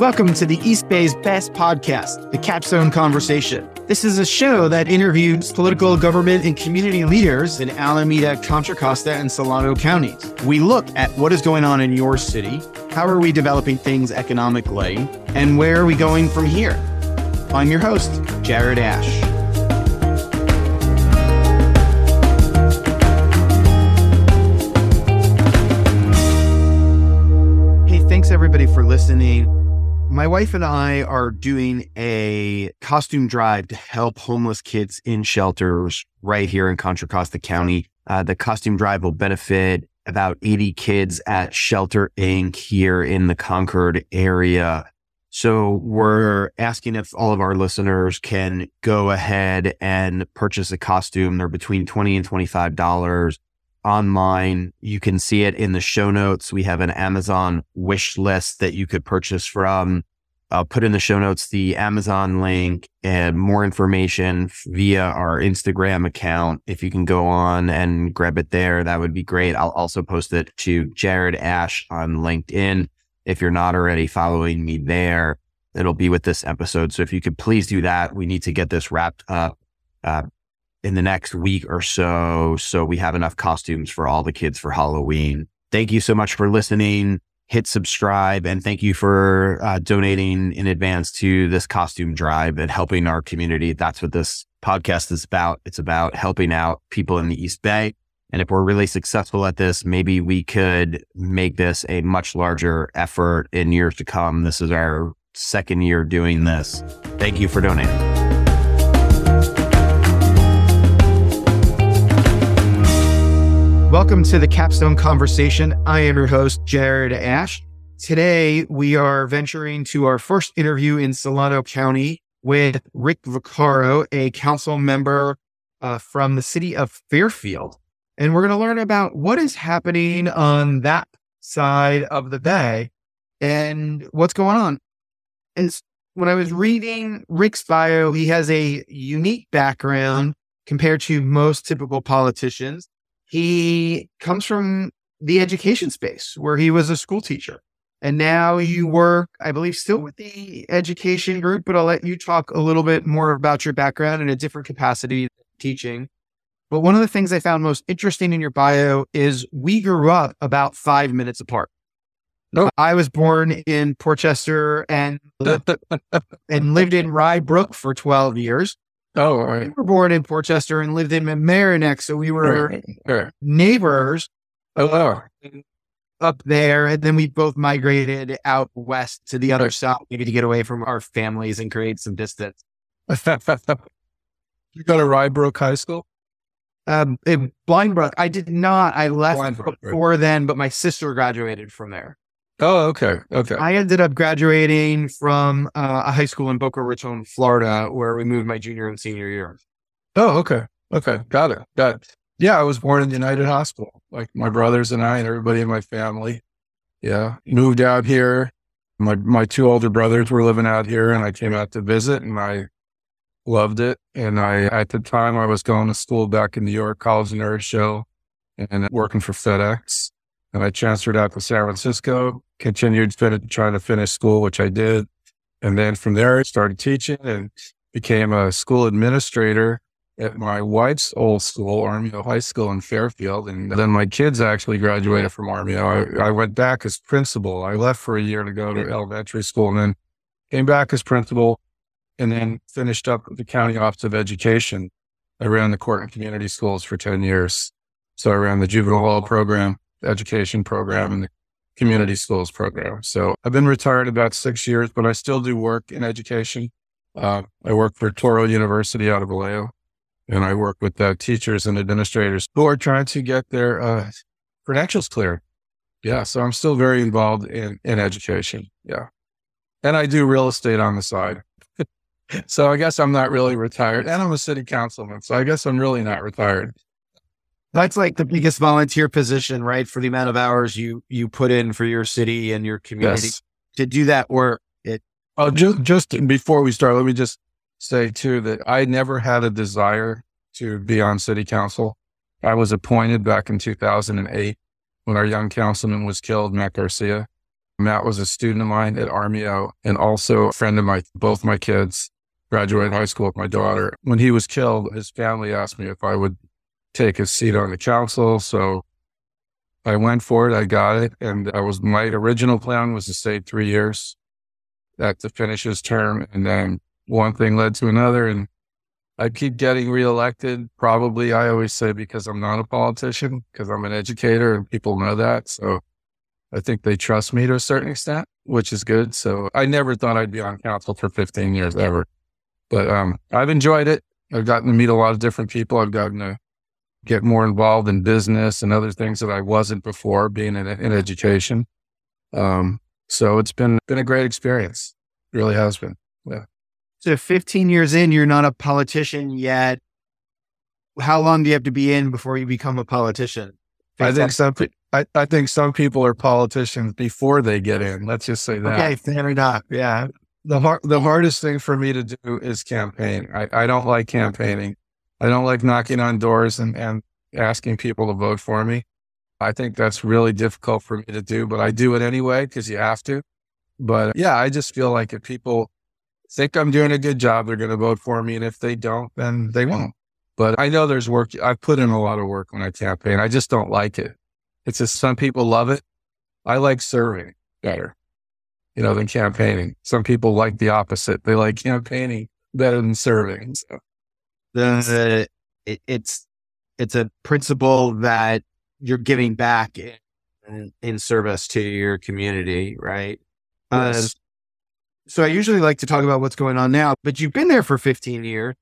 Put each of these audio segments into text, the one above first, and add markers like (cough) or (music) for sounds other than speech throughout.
Welcome to the East Bay's best podcast, The Capstone Conversation. This is a show that interviews political, government, and community leaders in Alameda, Contra Costa, and Solano counties. We look at what is going on in your city, how are we developing things economically, and where are we going from here? I'm your host, Jared Ash. Hey, thanks everybody for listening. My wife and I are doing a costume drive to help homeless kids in shelters right here in Contra Costa County. Uh, the costume drive will benefit about 80 kids at Shelter Inc. here in the Concord area. So we're asking if all of our listeners can go ahead and purchase a costume. They're between 20 and $25 online. You can see it in the show notes. We have an Amazon wish list that you could purchase from. I'll put in the show notes the Amazon link and more information via our Instagram account. If you can go on and grab it there, that would be great. I'll also post it to Jared Ash on LinkedIn. If you're not already following me there, it'll be with this episode. So if you could please do that, we need to get this wrapped up uh, in the next week or so. So we have enough costumes for all the kids for Halloween. Thank you so much for listening. Hit subscribe and thank you for uh, donating in advance to this costume drive and helping our community. That's what this podcast is about. It's about helping out people in the East Bay. And if we're really successful at this, maybe we could make this a much larger effort in years to come. This is our second year doing this. Thank you for donating. Welcome to the Capstone Conversation. I am your host, Jared Ash. Today, we are venturing to our first interview in Solano County with Rick Vaccaro, a council member uh, from the city of Fairfield. And we're going to learn about what is happening on that side of the bay and what's going on. And when I was reading Rick's bio, he has a unique background compared to most typical politicians. He comes from the education space where he was a school teacher. And now you work, I believe, still with the education group, but I'll let you talk a little bit more about your background in a different capacity teaching. But one of the things I found most interesting in your bio is we grew up about five minutes apart. No, I was born in Portchester and (laughs) and lived in Rye Brook for 12 years. Oh, right. We were born in Portchester and lived in Mamaroneck, so we were sure. neighbors Oh, wow. up there. And then we both migrated out west to the other side, maybe to get away from our families and create some distance. (laughs) you go to Rye Brook High School? Um, in Blindbrook, I did not. I left Blindbrook, right. before then, but my sister graduated from there. Oh, okay. Okay. I ended up graduating from uh, a high school in Boca Raton, Florida, where we moved my junior and senior year. Oh, okay. Okay. Got it. Got it. Yeah, I was born in the United Hospital, like my brothers and I and everybody in my family. Yeah. Moved out here. My my two older brothers were living out here and I came out to visit and I loved it. And I at the time I was going to school back in New York, College New Rochelle and working for FedEx. And I transferred out to San Francisco, continued fin- trying to finish school, which I did. And then from there, I started teaching and became a school administrator at my wife's old school, Armijo High School in Fairfield. And then my kids actually graduated from Armijo. I, I went back as principal. I left for a year to go to elementary school and then came back as principal and then finished up the County Office of Education. I ran the court and community schools for 10 years. So I ran the juvenile hall program, education program, and the community schools program. So I've been retired about six years, but I still do work in education. Uh, I work for Touro University out of Vallejo, and I work with uh, teachers and administrators who are trying to get their uh, credentials cleared. Yeah, so I'm still very involved in, in education. Yeah. And I do real estate on the side. (laughs) so I guess I'm not really retired. And I'm a city councilman. So I guess I'm really not retired. That's like the biggest volunteer position, right? For the amount of hours you you put in for your city and your community Yes. to do that work. It uh, Oh, just, just before we start, let me just say too that I never had a desire to be on city council. I was appointed back in 2008 when our young councilman was killed, Matt Garcia. Matt was a student of mine at Armijo and also a friend of my, both my kids graduated high school with my daughter. When he was killed, his family asked me if I would take a seat on the council. So I went for it. I got it. And I was, my original plan was to stay three years that to finish his term. And then one thing led to another. And I keep getting reelected. Probably, I always say because I'm not a politician, because I'm an educator and people know that. So I think they trust me to a certain extent, which is good. So I never thought I'd be on council for 15 years ever, but um, I've enjoyed it. I've gotten to meet a lot of different people. I've gotten to get more involved in business and other things that I wasn't before being in, in education. Um, so it's been, been a great experience. It really has been. Yeah. So 15 years in, you're not a politician yet. How long do you have to be in before you become a politician? I think some, I, I think some people are politicians before they get in. Let's just say that. Okay, fair enough. Yeah. The hard, the hardest thing for me to do is campaign. I, I don't like campaigning. I don't like knocking on doors and, and asking people to vote for me. I think that's really difficult for me to do, but I do it anyway because you have to. But yeah, I just feel like if people think I'm doing a good job, they're going to vote for me. And if they don't, then they won't. But I know there's work. I've put in a lot of work when I campaign. I just don't like it. It's just some people love it. I like serving better, you know, than campaigning. Some people like the opposite. They like campaigning better than serving. So. The, it, it's, it's a principle that you're giving back in, in service to your community, right? Yes. Uh, so I usually like to talk about what's going on now, but you've been there for 15 years.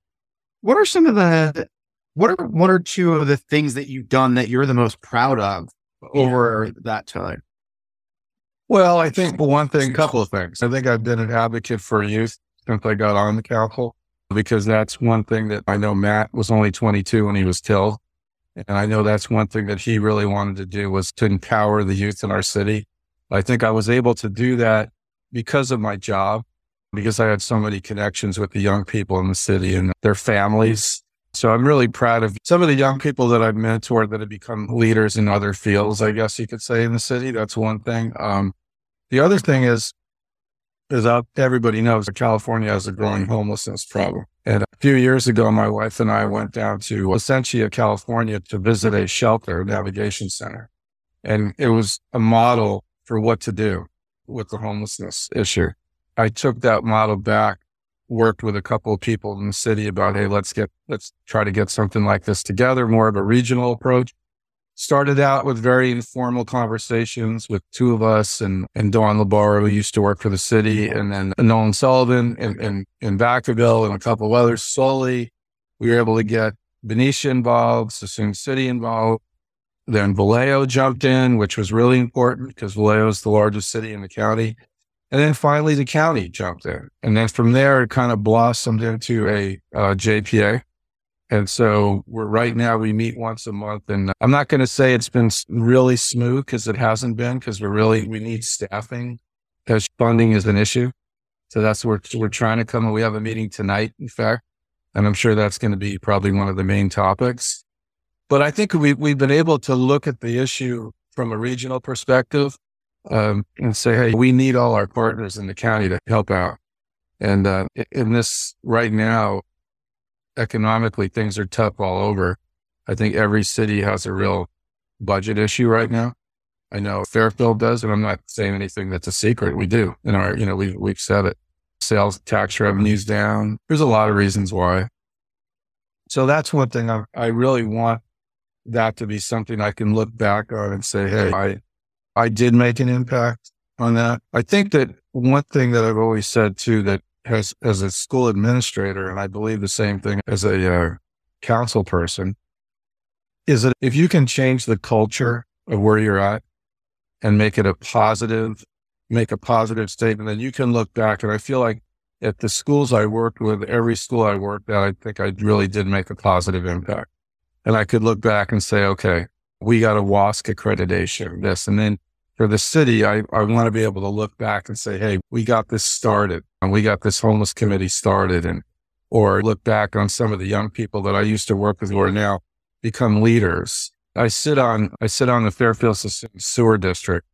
What are some of the, what are one or two of the things that you've done that you're the most proud of over that time? Well, I think one thing, a couple of things. I think I've been an advocate for youth since I got on the council because that's one thing that I know Matt was only 22 when he was killed. And I know that's one thing that he really wanted to do was to empower the youth in our city. I think I was able to do that because of my job, because I had so many connections with the young people in the city and their families. So I'm really proud of some of the young people that I've mentored that have become leaders in other fields, I guess you could say in the city. That's one thing. Um, the other thing is, that everybody knows California has a growing homelessness problem. And a few years ago, my wife and I went down to Placentia, California to visit a shelter navigation center. And it was a model for what to do with the homelessness issue. I took that model back, worked with a couple of people in the city about, Hey, let's get, let's try to get something like this together, more of a regional approach. Started out with very informal conversations with two of us and, and Dawn Labar, who used to work for the city, and then Nolan Sullivan in, in, Vacaville and a couple others. Slowly, we were able to get Benicia involved, Suisun City involved, then Vallejo jumped in, which was really important because Vallejo is the largest city in the county. And then finally the county jumped in. And then from there, it kind of blossomed into a uh, JPA. And so we're right now, we meet once a month. And I'm not going to say it's been really smooth because it hasn't been because we're really, we need staffing because funding is an issue. So that's where we're trying to come. And we have a meeting tonight, in fact. And I'm sure that's going to be probably one of the main topics. But I think we, we've been able to look at the issue from a regional perspective um, and say, hey, we need all our partners in the county to help out. And uh, in this right now, economically, things are tough all over. I think every city has a real budget issue right now. I know Fairfield does, and I'm not saying anything that's a secret. We do in our, you know, we've, we've said it. Sales tax revenues down. There's a lot of reasons why. So that's one thing I, I really want that to be something I can look back on and say, Hey, I, I did make an impact on that. I think that one thing that I've always said too, that has, as a school administrator, and I believe the same thing as a uh, council person, is that if you can change the culture of where you're at and make it a positive, make a positive statement, then you can look back. And I feel like at the schools I worked with, every school I worked at, I think I really did make a positive impact. And I could look back and say, okay, we got a WASC accreditation, this. And then for the city, I, I want to be able to look back and say, Hey, we got this started and we got this homeless committee started and, or look back on some of the young people that I used to work with who are now become leaders. I sit on, I sit on the Fairfield Sewer District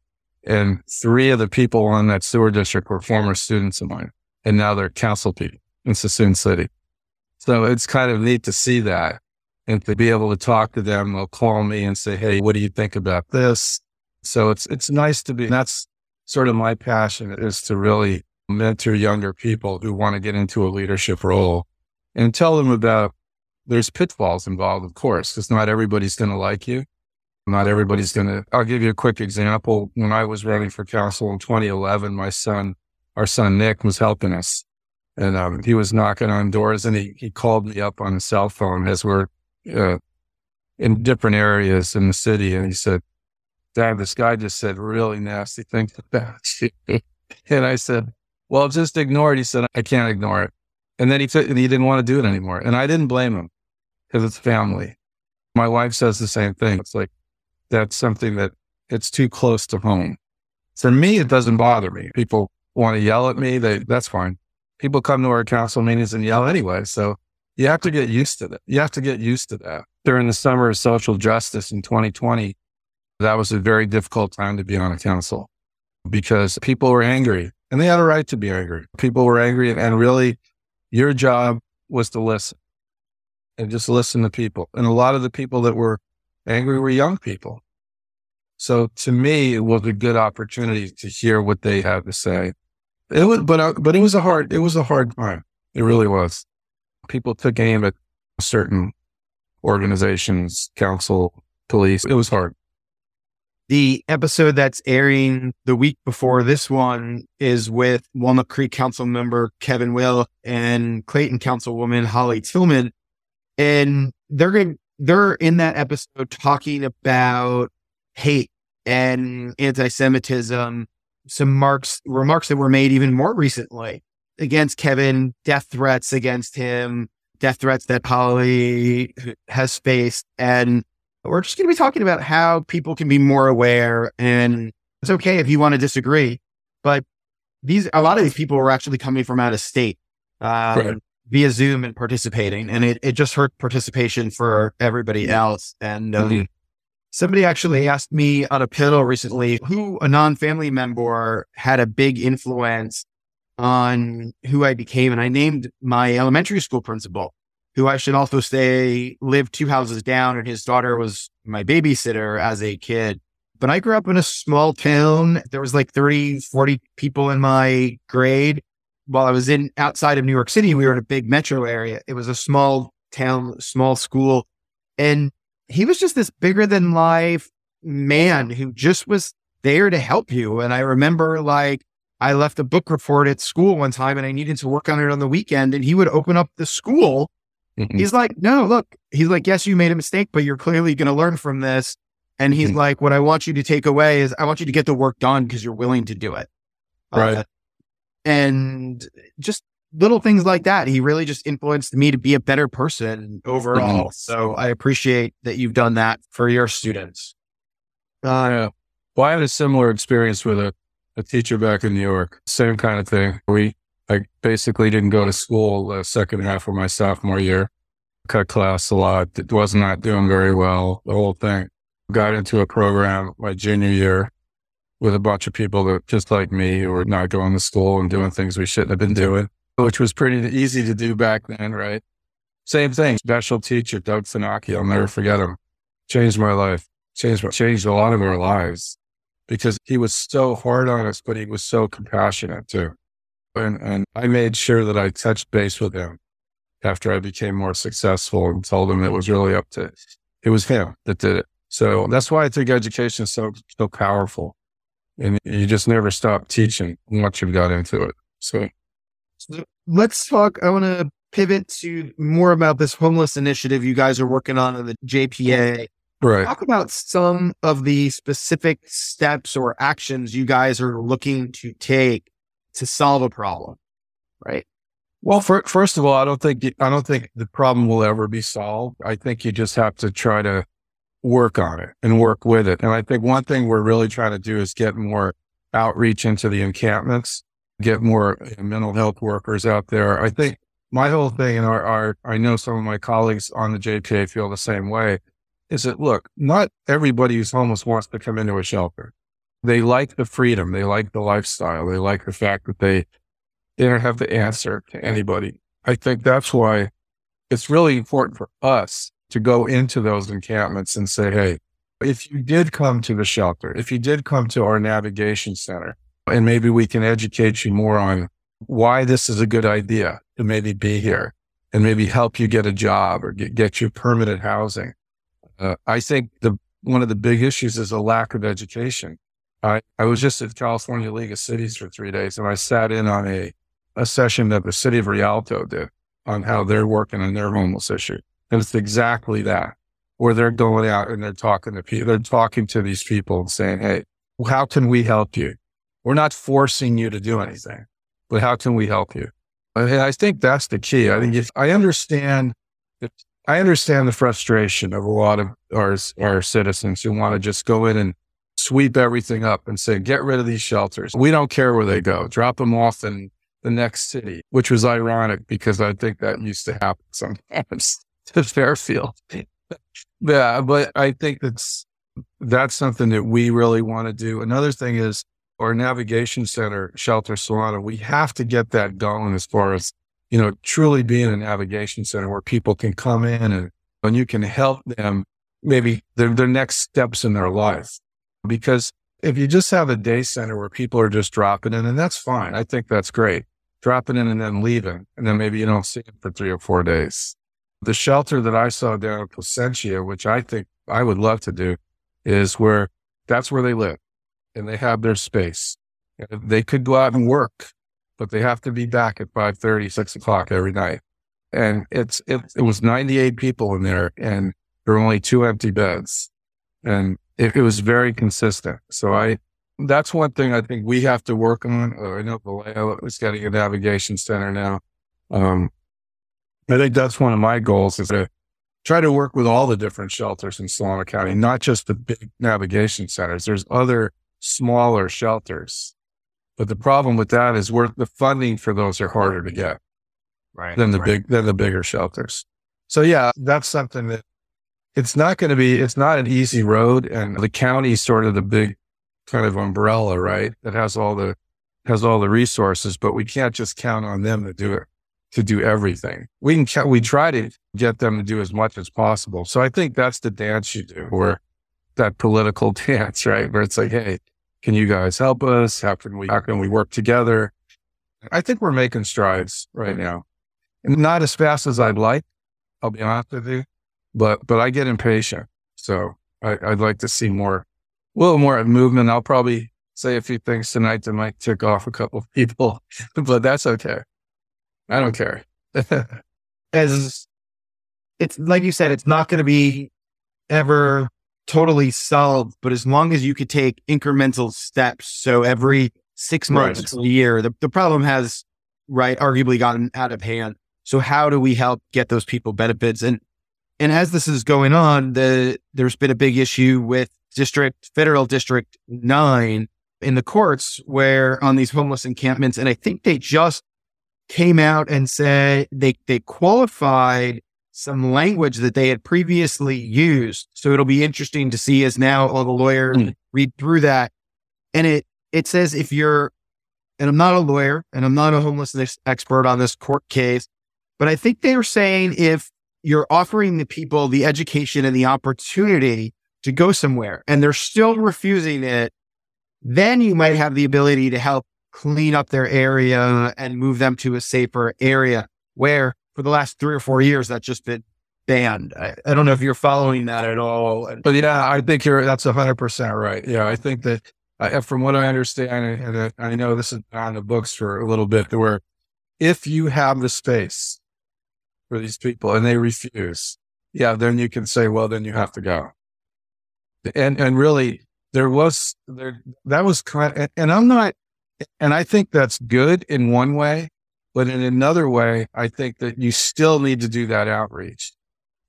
And three of the people on that sewer district were former students of mine. And now they're council people in Suisun City. So it's kind of neat to see that and to be able to talk to them. They'll call me and say, Hey, what do you think about this? So it's, it's nice to be, that's sort of my passion is to really mentor younger people who want to get into a leadership role and tell them about there's pitfalls involved, of course, because not everybody's going to like you. Not everybody's going to. I'll give you a quick example. When I was running for council in 2011, my son, our son Nick, was helping us. And um, he was knocking on doors and he, he called me up on his cell phone as we're uh, in different areas in the city. And he said, Dad, this guy just said really nasty things about you. (laughs) and I said, well, just ignore it. He said, I can't ignore it. And then he took, and he didn't want to do it anymore. And I didn't blame him because it's family. My wife says the same thing. It's like, that's something that it's too close to home. For me, it doesn't bother me. People want to yell at me. They, that's fine people come to our council meetings and yell anyway. So you have to get used to that. You have to get used to that. During the summer of social justice in 2020, that was a very difficult time to be on a council because people were angry and they had a right to be angry. People were angry and really your job was to listen and just listen to people. And a lot of the people that were angry were young people. So to me, it was a good opportunity to hear what they had to say it was, but uh, but it was a hard it was a hard time. It really was. People took aim at certain organizations, council, police. It was hard. The episode that's airing the week before this one is with Walnut Creek Council member Kevin Wilk and Clayton Councilwoman Holly Tillman. And they're going they're in that episode talking about hate and anti-Semitism some marks, remarks that were made even more recently against Kevin, death threats against him, death threats that Holly has faced. And we're just going to be talking about how people can be more aware. And it's okay if you want to disagree, but these, a lot of these people were actually coming from out of state. Um, right. Via Zoom and participating, and it, it just hurt participation for everybody else. And um, mm-hmm. Somebody actually asked me on a panel recently who a non family member had a big influence on who I became. And I named my elementary school principal, who I should also say lived two houses down, and his daughter was my babysitter as a kid. But I grew up in a small town. There was like 30, 40 people in my grade. While I was in outside of New York City, we were in a big metro area. It was a small town, small school. And he was just this bigger than life man who just was there to help you. And I remember like I left a book report at school one time and I needed to work on it on the weekend and he would open up the school. Mm-hmm. He's like, no, look, he's like, yes, you made a mistake, but you're clearly going to learn from this. And he's mm-hmm. like, what I want you to take away is I want you to get the work done because you're willing to do it. Right. Uh, and just little things like that. He really just influenced me to be a better person overall. Mm-hmm. So I appreciate that you've done that for your students. Uh, yeah. Well, I had a similar experience with a, a teacher back in New York. Same kind of thing. We, I basically didn't go to school the second half of my sophomore year. Cut class a lot. It was not doing very well. The whole thing. Got into a program my junior year with a bunch of people that just like me who were not going to school and doing things we shouldn't have been doing which was pretty easy to do back then, right? Same thing. Special teacher, Doug Finocchi. I'll never forget him. Changed my life. Changed, changed a lot of our lives because he was so hard on us, but he was so compassionate too. And, and I made sure that I touched base with him after I became more successful and told him it was really up to, it was him that did it. So that's why I think education is so, so powerful. And you just never stop teaching once you've got into it. So let's talk. I want to pivot to more about this homeless initiative you guys are working on in the JPA. Right. Talk about some of the specific steps or actions you guys are looking to take to solve a problem. Right. Well, for, first of all, I don't think I don't think the problem will ever be solved. I think you just have to try to work on it and work with it. And I think one thing we're really trying to do is get more outreach into the encampments get more uh, mental health workers out there. I think my whole thing, and our, our, I know some of my colleagues on the JPA feel the same way, is that look, not everybody who's homeless wants to come into a shelter. They like the freedom. They like the lifestyle. They like the fact that they, they don't have the answer to anybody. I think that's why it's really important for us to go into those encampments and say, Hey, if you did come to the shelter, if you did come to our navigation center, and maybe we can educate you more on why this is a good idea to maybe be here and maybe help you get a job or get, get you permanent housing. Uh, I think the one of the big issues is a lack of education. I, I was just at California League of Cities for three days and I sat in on a, a session that the city of Rialto did on how they're working on their homeless issue. And it's exactly that, where they're going out and they're talking to people, they're talking to these people and saying, Hey, how can we help you? We're not forcing you to do anything, but how can we help you? And I think that's the key. I think if I understand I understand the frustration of a lot of our, our citizens who want to just go in and sweep everything up and say, get rid of these shelters. We don't care where they go. Drop them off in the next city, which was ironic because I think that used to happen (laughs) sometimes to Fairfield. (laughs) yeah, but I think that's that's something that we really want to do. Another thing is our navigation center, Shelter Solano, we have to get that going as far as, you know, truly being a navigation center where people can come in and, and you can help them maybe their, their next steps in their life. Because if you just have a day center where people are just dropping in, and that's fine. I think that's great. Dropping in and then leaving. And then maybe you don't see them for three or four days. The shelter that I saw down in Placentia, which I think I would love to do, is where that's where they live and they have their space. They could go out and work, but they have to be back at 5 30, 6 o'clock every night. And it's, it, it was 98 people in there and there were only two empty beds. And it, it was very consistent. So I, that's one thing I think we have to work on. Uh, I know Vallejo is getting a navigation center now. Um, I think that's one of my goals is to try to work with all the different shelters in Solano County, not just the big navigation centers. There's other smaller shelters. But the problem with that is where the funding for those are harder to get right, than the right. big, than the bigger shelters. So yeah, that's something that it's not going to be, it's not an easy road. And the county is sort of the big kind of umbrella, right? That has all the, has all the resources, but we can't just count on them to do it, to do everything. We can, we try to get them to do as much as possible. So I think that's the dance you do or that political (laughs) dance, right? Where it's like, Hey, can you guys help us? How can we, how can we work together? I think we're making strides right now and not as fast as I'd like. I'll be honest with you, but, but I get impatient. So I, would like to see more, a little more of movement. I'll probably say a few things tonight that might tick off a couple of (laughs) people, but that's okay. I don't care. (laughs) As it's like you said, it's not going to be ever totally solved, but as long as you could take incremental steps. So every six months, right. a year, the, the problem has, right, arguably gotten out of hand. So how do we help get those people benefits? And, and as this is going on, the, there's been a big issue with district, federal district nine in the courts where on these homeless encampments. And I think they just came out and said they, they qualified some language that they had previously used. So it'll be interesting to see as now all the lawyers mm. read through that. And it, it says if you're, and I'm not a lawyer and I'm not a homelessness expert on this court case, but I think they were saying if you're offering the people the education and the opportunity to go somewhere and they're still refusing it, then you might have the ability to help clean up their area and move them to a safer area where for the last three or four years, that's just been banned. I, I don't know if you're following that at all. But yeah, I think you're, that's hundred percent right. Yeah. I think that uh, from what I understand, and I know this is on the books for a little bit where if you have the space for these people and they refuse, yeah, then you can say, well, then you have to go. And, and really there was there, that was kind of, and I'm not, and I think that's good in one way but in another way, I think that you still need to do that outreach.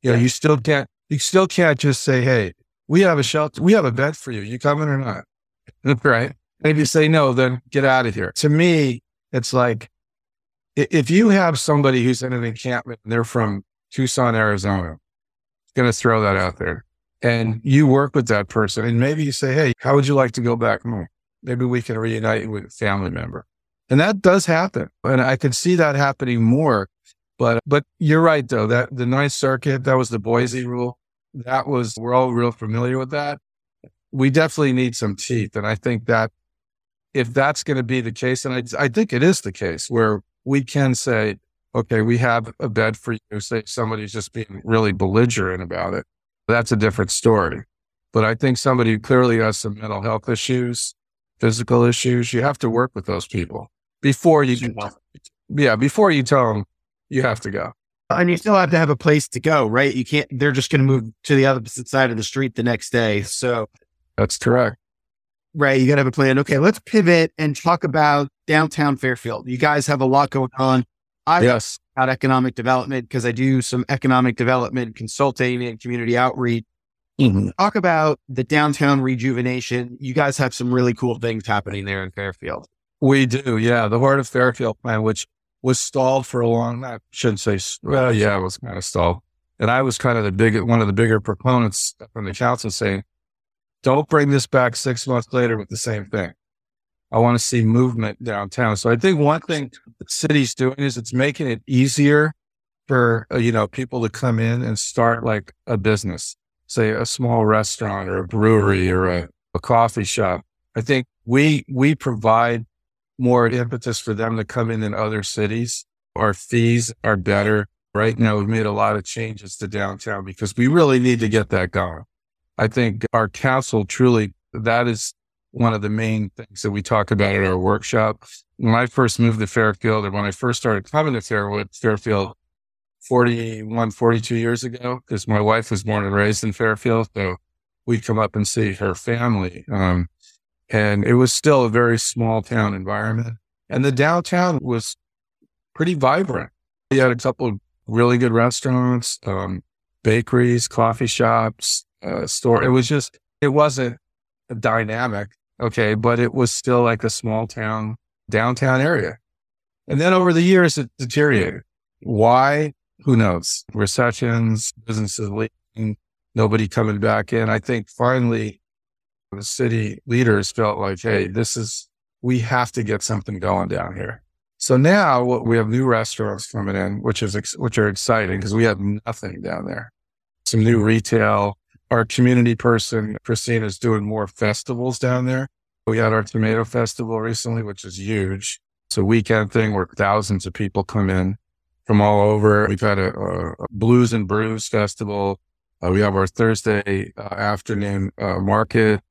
You know, yeah. you still can't, you still can't just say, Hey, we have a shelter. We have a bed for you. You coming or not? (laughs) right. And if you say no, then get out of here. To me, it's like, if you have somebody who's in an encampment and they're from Tucson, Arizona, going to throw that out there. and you work with that person and maybe you say, Hey, how would you like to go back? maybe we can reunite with a family member. And that does happen. And I can see that happening more. But, but you're right though, that the ninth circuit, that was the Boise rule. That was, we're all real familiar with that. We definitely need some teeth. And I think that if that's going to be the case, and I, I think it is the case where we can say, okay, we have a bed for you. Say somebody's just being really belligerent about it. That's a different story. But I think somebody who clearly has some mental health issues, physical issues, you have to work with those people before you, yeah, before you tell them you have to go. And you still have to have a place to go, right? You can't, they're just going to move to the other side of the street the next day. So that's correct. Right. You got to have a plan. Okay. Let's pivot and talk about downtown Fairfield. You guys have a lot going on. I yes. about economic development because I do some economic development consulting and community outreach. Mm-hmm. Talk about the downtown rejuvenation. You guys have some really cool things happening there in Fairfield. We do, yeah. The Heart of Fairfield plan, which was stalled for a long. I shouldn't say. Well, yeah, it was kind of stalled, and I was kind of the big one of the bigger proponents from the council saying, "Don't bring this back six months later with the same thing." I want to see movement downtown. So I think one thing the city's doing is it's making it easier for uh, you know people to come in and start like a business, say a small restaurant or a brewery or a, a coffee shop. I think we we provide more impetus for them to come in than other cities. Our fees are better. Right now, we've made a lot of changes to downtown because we really need to get that going. I think our council truly, that is one of the main things that we talk about at our workshop. When I first moved to Fairfield or when I first started coming to Fairwood, Fairfield 41, 42 years ago, because my wife was born and raised in Fairfield. So we'd come up and see her family. Um, and it was still a very small town environment. And the downtown was pretty vibrant. We had a couple of really good restaurants, um, bakeries, coffee shops, uh, store. It was just, it wasn't dynamic. Okay. But it was still like a small town downtown area. And then over the years, it deteriorated. Why? Who knows? Recessions, businesses leaving, nobody coming back in. I think finally the city leaders felt like, hey, this is, we have to get something going down here. So now we have new restaurants coming in, which is, which are exciting because we have nothing down there. Some new retail. Our community person, Christine, is doing more festivals down there. We had our tomato festival recently, which is huge. It's a weekend thing where thousands of people come in from all over. We've had a, a blues and brews festival. Uh, we have our Thursday uh, afternoon uh, market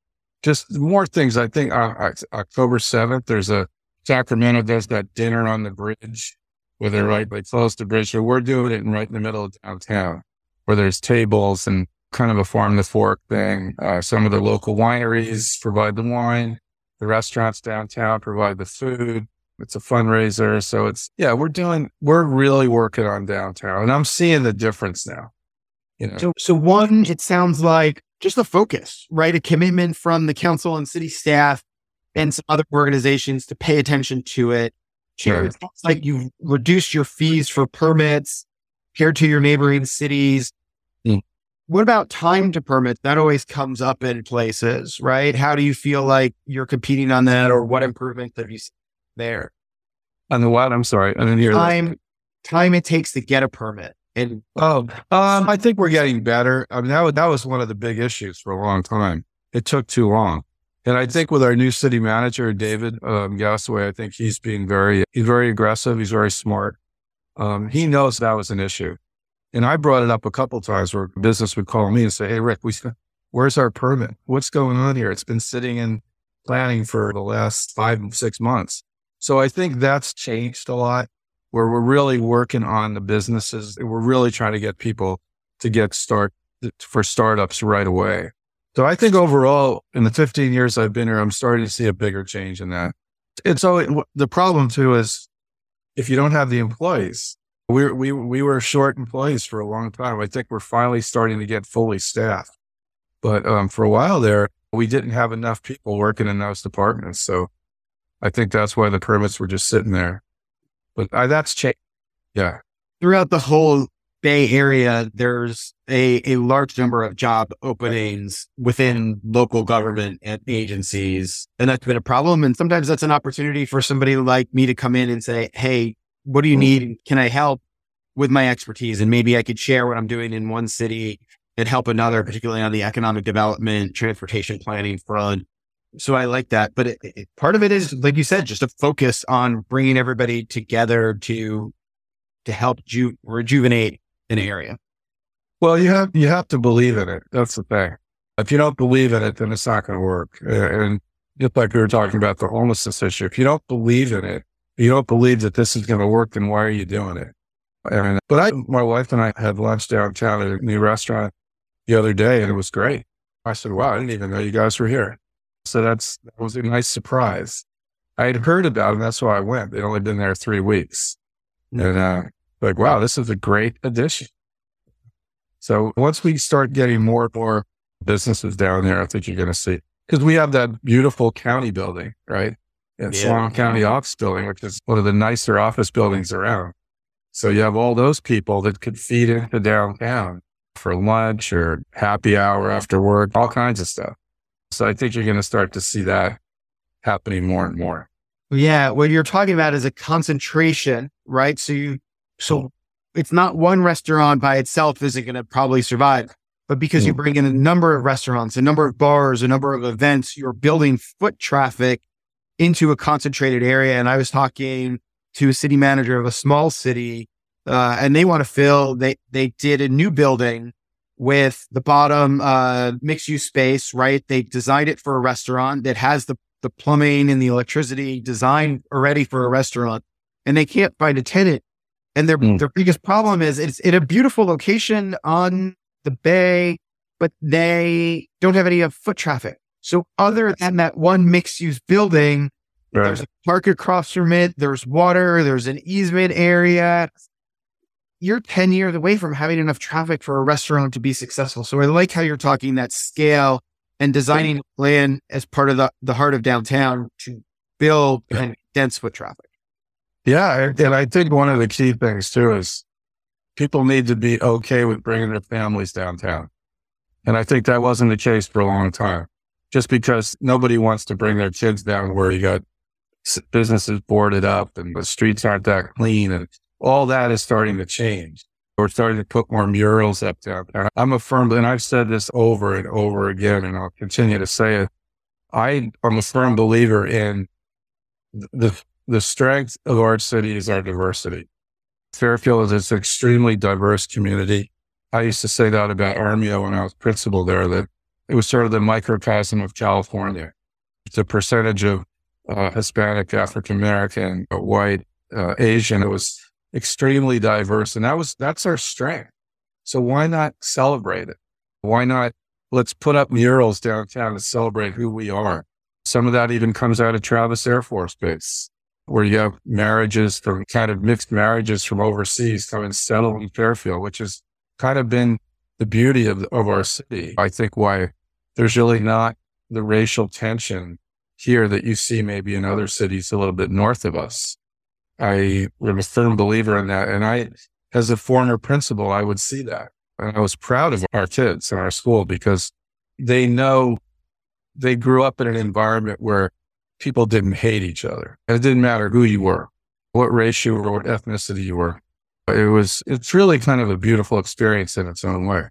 just more things. I think uh, October 7th, there's a Sacramento does that dinner on the bridge where they're right, they close the bridge. So we're doing it right in the middle of downtown where there's tables and kind of a farm to fork thing. Uh, some of the local wineries provide the wine. The restaurants downtown provide the food. It's a fundraiser. So it's, yeah, we're doing, we're really working on downtown and I'm seeing the difference now. You know? So, so one, it sounds like just a focus, right? A commitment from the council and city staff and some other organizations to pay attention to it. Sure. It sounds like you've reduced your fees for permits compared to your neighboring cities. What about time to permit? That always comes up in places, right? How do you feel like you're competing on that or what improvements have you seen there? On the what? I'm sorry. I didn't hear time, time it takes to get a permit. And oh, um, I think we're getting better. I mean, that, that was one of the big issues for a long time. It took too long. And I think with our new city manager, David um, Gassaway, I think he's being very, he's very aggressive. He's very smart. Um, he knows that was an issue. And I brought it up a couple times where business would call me and say, Hey, Rick, we, where's our permit? What's going on here? It's been sitting in planning for the last five, six months. So I think that's changed a lot where we're really working on the businesses. We're really trying to get people to get start for startups right away. So I think overall, in the 15 years I've been here, I'm starting to see a bigger change in that. And so the problem too is if you don't have the employees, we, we, we were short employees for a long time. I think we're finally starting to get fully staffed. But um, for a while there, we didn't have enough people working in those departments. So I think that's why the permits were just sitting there. But uh, that's changed. Yeah. Throughout the whole Bay Area, there's a, a large number of job openings within local government and agencies. And that's been a problem. And sometimes that's an opportunity for somebody like me to come in and say, Hey, what do you mm-hmm. need? Can I help with my expertise? And maybe I could share what I'm doing in one city and help another, particularly on the economic development, transportation planning front. So I like that. But it, it, part of it is, like you said, just a focus on bringing everybody together to to help ju- rejuvenate an area. Well, you have you have to believe in it. That's the thing. If you don't believe in it, then it's not going to work. And just like we were talking about the homelessness issue, if you don't believe in it, you don't believe that this is going to work, then why are you doing it? And, but I, my wife and I had lunch downtown at a new restaurant the other day, and it was great. I said, "Wow, I didn't even know you guys were here." So that's that was a nice surprise. I had heard about it, and that's why I went. They'd only been there three weeks, and uh, like, wow, this is a great addition. So once we start getting more and more businesses down there, I think you're going to see, because we have that beautiful county building, right? And yeah. Solano County Office Building, which is one of the nicer office buildings around. So you have all those people that could feed into downtown for lunch or happy hour after work, all kinds of stuff. So I think you're going to start to see that happening more and more. Yeah. What you're talking about is a concentration, right? So you so it's not one restaurant by itself isn't going to probably survive, but because you mm. bring in a number of restaurants, a number of bars, a number of events, you're building foot traffic into a concentrated area. And I was talking to a city manager of a small city, uh, and they want to fill, they, they did a new building with the bottom, uh, mixed use space, right? They designed it for a restaurant that has the, the plumbing and the electricity designed already for a restaurant and they can't find a tenant and their mm. their biggest problem is it's in a beautiful location on the bay, but they don't have any of foot traffic. So other than that one mixed use building, right. there's a park across from it, there's water, there's an easement area. You're 10 years away from having enough traffic for a restaurant to be successful. So I like how you're talking that scale and designing land as part of the, the heart of downtown to build yeah. dense foot traffic. Yeah. And I think one of the key things too is people need to be okay with bringing their families downtown. And I think that wasn't the case for a long time, just because nobody wants to bring their kids down where you got businesses boarded up and the streets aren't that clean. And all that is starting to change. We're starting to put more murals up there. I'm a firm, and I've said this over and over again, and I'll continue to say it. I am a firm believer in the the strength of our city is our diversity. Fairfield is an extremely diverse community. I used to say that about Armijo when I was principal there, that it was sort of the microcosm of California. The percentage of uh, Hispanic, African American, white, uh, Asian, it was extremely diverse. And that was, that's our strength. So why not celebrate it? Why not let's put up murals downtown to celebrate who we are? Some of that even comes out of Travis Air Force Base where you have marriages from kind of mixed marriages from overseas come and settle in Fairfield, which has kind of been the beauty of, of our city. I think why there's really not the racial tension here that you see maybe in other cities a little bit north of us. I am a firm believer in that. And I, as a former principal, I would see that. And I was proud of our kids in our school because they know they grew up in an environment where people didn't hate each other. And it didn't matter who you were, what race you were, what ethnicity you were. It was, it's really kind of a beautiful experience in its own way.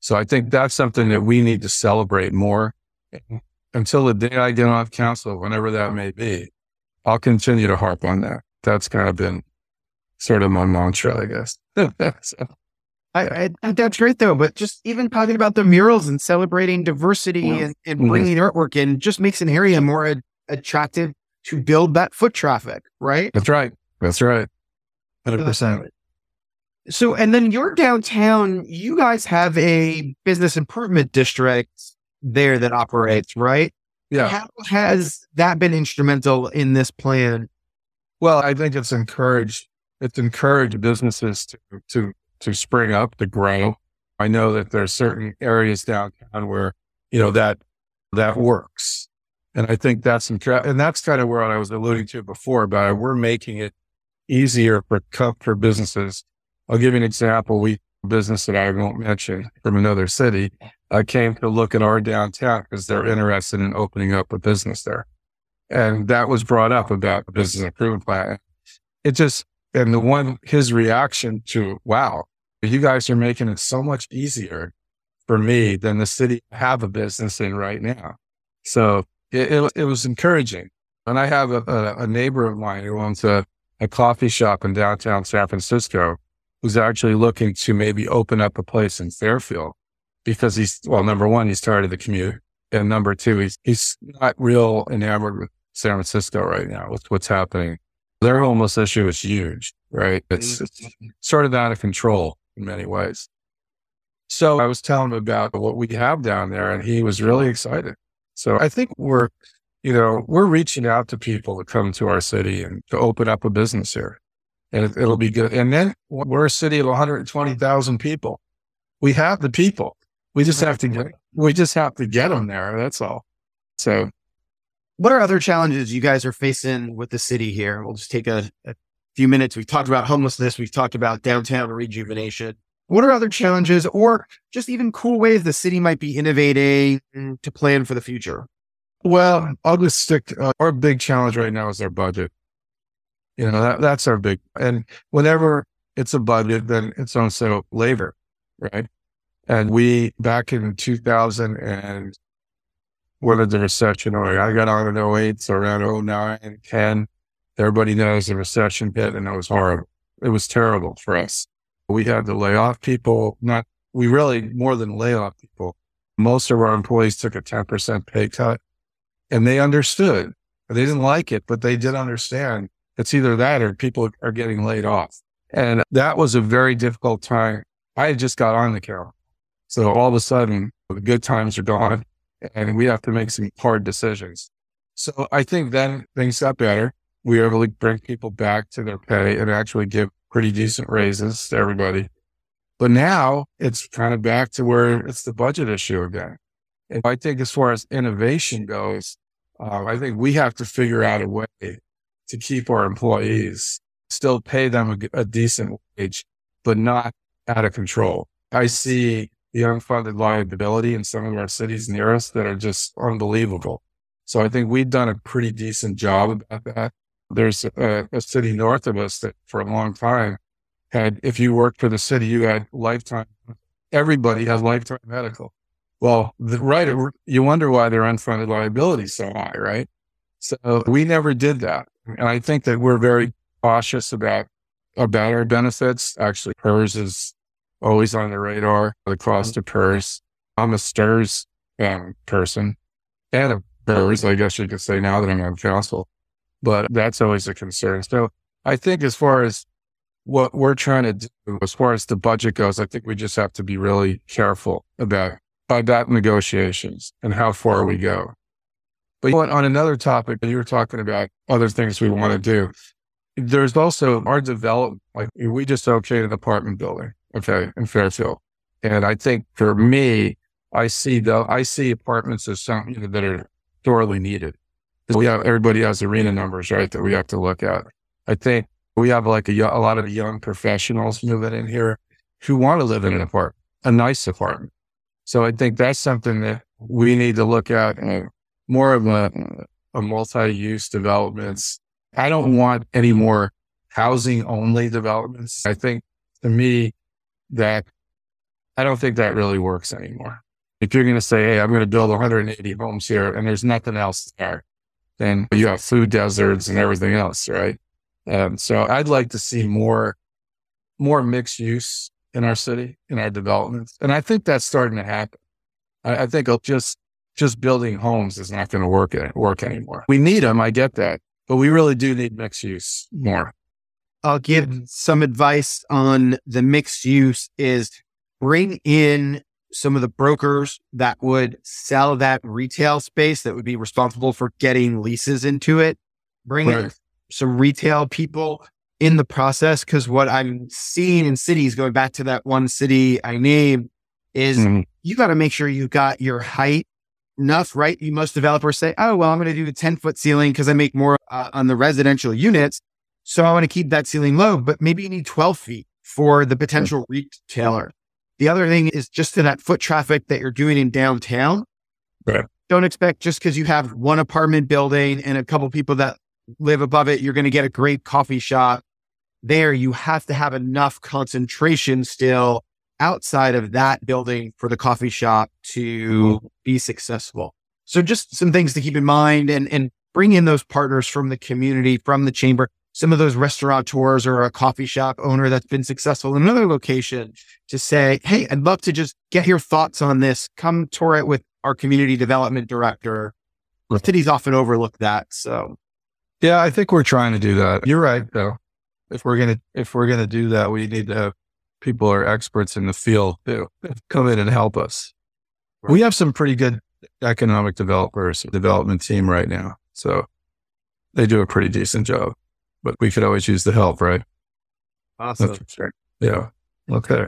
So I think that's something that we need to celebrate more until the day I get off council, whenever that may be. I'll continue to harp on that. That's kind of been sort of my mantra, I guess. (laughs) so. I, I, that's great though, but just even talking about the murals and celebrating diversity yeah. and, and, bringing mm-hmm. artwork in just makes an area more attractive to build that foot traffic, right? That's right. That's right. 100%. So, and then your downtown, you guys have a business improvement district there that operates, right? Yeah. How has that been instrumental in this plan? Well, I think it's encouraged, it's encouraged businesses to, to, to spring up, to grow. I know that there's certain areas downtown where, you know, that, that works. And I think that's, and that's kind of where I was alluding to before But. We're making it easier for, for businesses I'll give you an example. We business that I won't mention from another city. I came to look at our downtown because they're interested in opening up a business there. And that was brought up about the business improvement plan. It just, and the one, his reaction to, wow, you guys are making it so much easier for me than the city have a business in right now. So it, it, it was encouraging. And I have a, a, a neighbor of mine who owns a, a coffee shop in downtown San Francisco who's actually looking to maybe open up a place in Fairfield because he's, well, number one, he started the commute. And number two, he's, he's not real enamored with San Francisco right now with what's happening. Their homeless issue is huge, right? It's, mm-hmm. it's sort of out of control in many ways. So I was telling him about what we have down there and he was really excited. So I think we're, you know, we're reaching out to people to come to our city and to open up a business here. And it, will be good. And then we're a city of 120,000 people. We have the people. We just have to get, we just have to get them there. That's all. So what are other challenges you guys are facing with the city here? We'll just take a, a few minutes. We've talked about homelessness. We've talked about downtown rejuvenation. What are other challenges or just even cool ways the city might be innovating to plan for the future? Well, I'll just stick. Uh, our big challenge right now is our budget. You know, that, that's our big, and whenever it's a budget, then it's also labor, right? And we, back in 2000 and did the recession, or I got on in 08, so around 09, 10, everybody knows the recession hit and it was horrible. It was terrible for us. We had to lay off people, not, we really more than lay off people. Most of our employees took a 10% pay cut and they understood. They didn't like it, but they did understand it's either that or people are getting laid off. And that was a very difficult time. I had just got on the count. So all of a sudden the good times are gone and we have to make some hard decisions. So I think then things got better. We were able to bring people back to their pay and actually give pretty decent raises to everybody. But now it's kind of back to where it's the budget issue again. And I think as far as innovation goes, uh, I think we have to figure out a way to keep our employees, still pay them a, a decent wage, but not out of control. I see the unfunded liability in some of our cities near us that are just unbelievable. So I think we've done a pretty decent job about that. There's a, a city north of us that for a long time had, if you worked for the city, you had lifetime, everybody has lifetime medical. Well, the, right, you wonder why their unfunded liability is so high, right? So we never did that. And I think that we're very cautious about, about our benefits. Actually, PERS is always on the radar, the cost of PERS. I'm a STRS um, person and a PERS, I guess you could say now that I'm on council but that's always a concern. So I think as far as what we're trying to do, as far as the budget goes, I think we just have to be really careful about, about negotiations and how far we go. But on another topic, you were talking about other things we want to do. There's also our development. Like we just okayed an apartment building, okay, in Fairfield. And I think for me, I see the, I see apartments as something that are sorely needed we have everybody has RHNA numbers, right? That we have to look at. I think we have like a, a lot of young professionals moving in here who want to live in an apartment, a nice apartment. So I think that's something that we need to look at uh, more of a, a multi-use developments. I don't want any more housing only developments. I think to me that I don't think that really works anymore. If you're going to say, Hey, I'm going to build 180 homes here and there's nothing else there, then you have food deserts and everything else, right? Um, so I'd like to see more, more mixed use in our city, in our developments. And I think that's starting to happen. I, I think it'll just, just building homes is not going to work, work anymore. We need them. I get that, but we really do need mixed use more. I'll give some advice on the mixed use is bring in some of the brokers that would sell that retail space that would be responsible for getting leases into it, bring right. in some retail people in the process. Cause what I'm seeing in cities, going back to that one city I named, is mm-hmm. you got to make sure you got your height enough, right? You most developers say, oh, well, I'm going to do a 10 foot ceiling because I make more uh, on the residential units. So I want to keep that ceiling low, but maybe you need 12 feet for the potential retailer. The other thing is just to that foot traffic that you're doing in downtown. Right. Don't expect just because you have one apartment building and a couple people that live above it, you're going to get a great coffee shop there. You have to have enough concentration still outside of that building for the coffee shop to mm-hmm. be successful. So just some things to keep in mind and, and bring in those partners from the community, from the chamber, some of those restaurateurs or a coffee shop owner that's been successful in another location to say, Hey, I'd love to just get your thoughts on this. Come tour it with our community development director. Cities often overlook that. So yeah, I think we're trying to do that. You're right though. If we're gonna if we're gonna do that, we need to people are experts in the field to come in and help us. Right. We have some pretty good economic developers, development team right now. So they do a pretty decent job, but we could always use the help, right? Awesome. Sure. Yeah. Okay.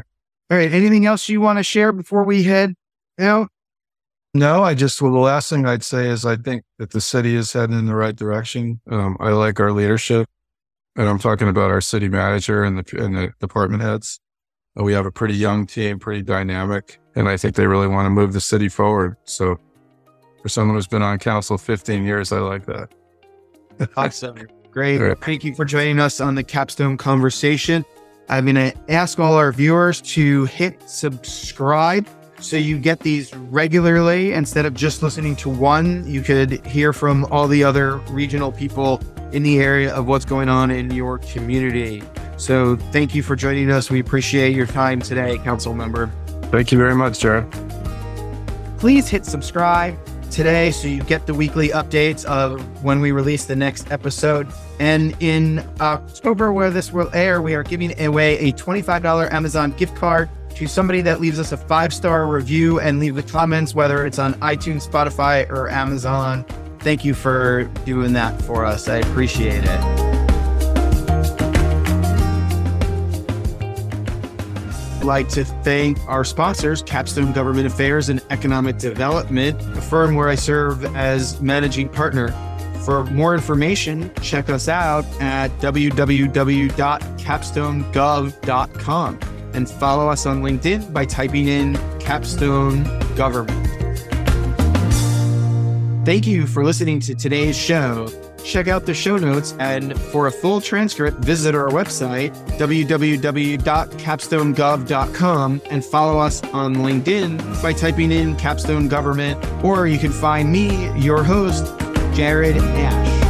All right. Anything else you want to share before we head out? No, I just, well, the last thing I'd say is I think that the city is heading in the right direction. Um, I like our leadership and I'm talking about our city manager and the, and the department heads. We have a pretty young team, pretty dynamic, and I think they really want to move the city forward. So for someone who's been on council 15 years, I like that. (laughs) awesome. Great. Right. Thank you for joining us on the Capstone conversation. I'm going to ask all our viewers to hit subscribe so you get these regularly instead of just listening to one. You could hear from all the other regional people in the area of what's going on in your community. So thank you for joining us. We appreciate your time today, council member. Thank you very much, Jared. Please hit subscribe today so you get the weekly updates of when we release the next episode. And in October, where this will air, we are giving away a $25 Amazon gift card to somebody that leaves us a five star review and leave the comments, whether it's on iTunes, Spotify, or Amazon. Thank you for doing that for us. I appreciate it. Like to thank our sponsors, Capstone Government Affairs and Economic Development, a firm where I serve as managing partner. For more information, check us out at www.capstonegov.com and follow us on LinkedIn by typing in Capstone Government. Thank you for listening to today's show. Check out the show notes and for a full transcript, visit our website, www.capstonegov.com, and follow us on LinkedIn by typing in Capstone Government, or you can find me, your host, Jared Ash.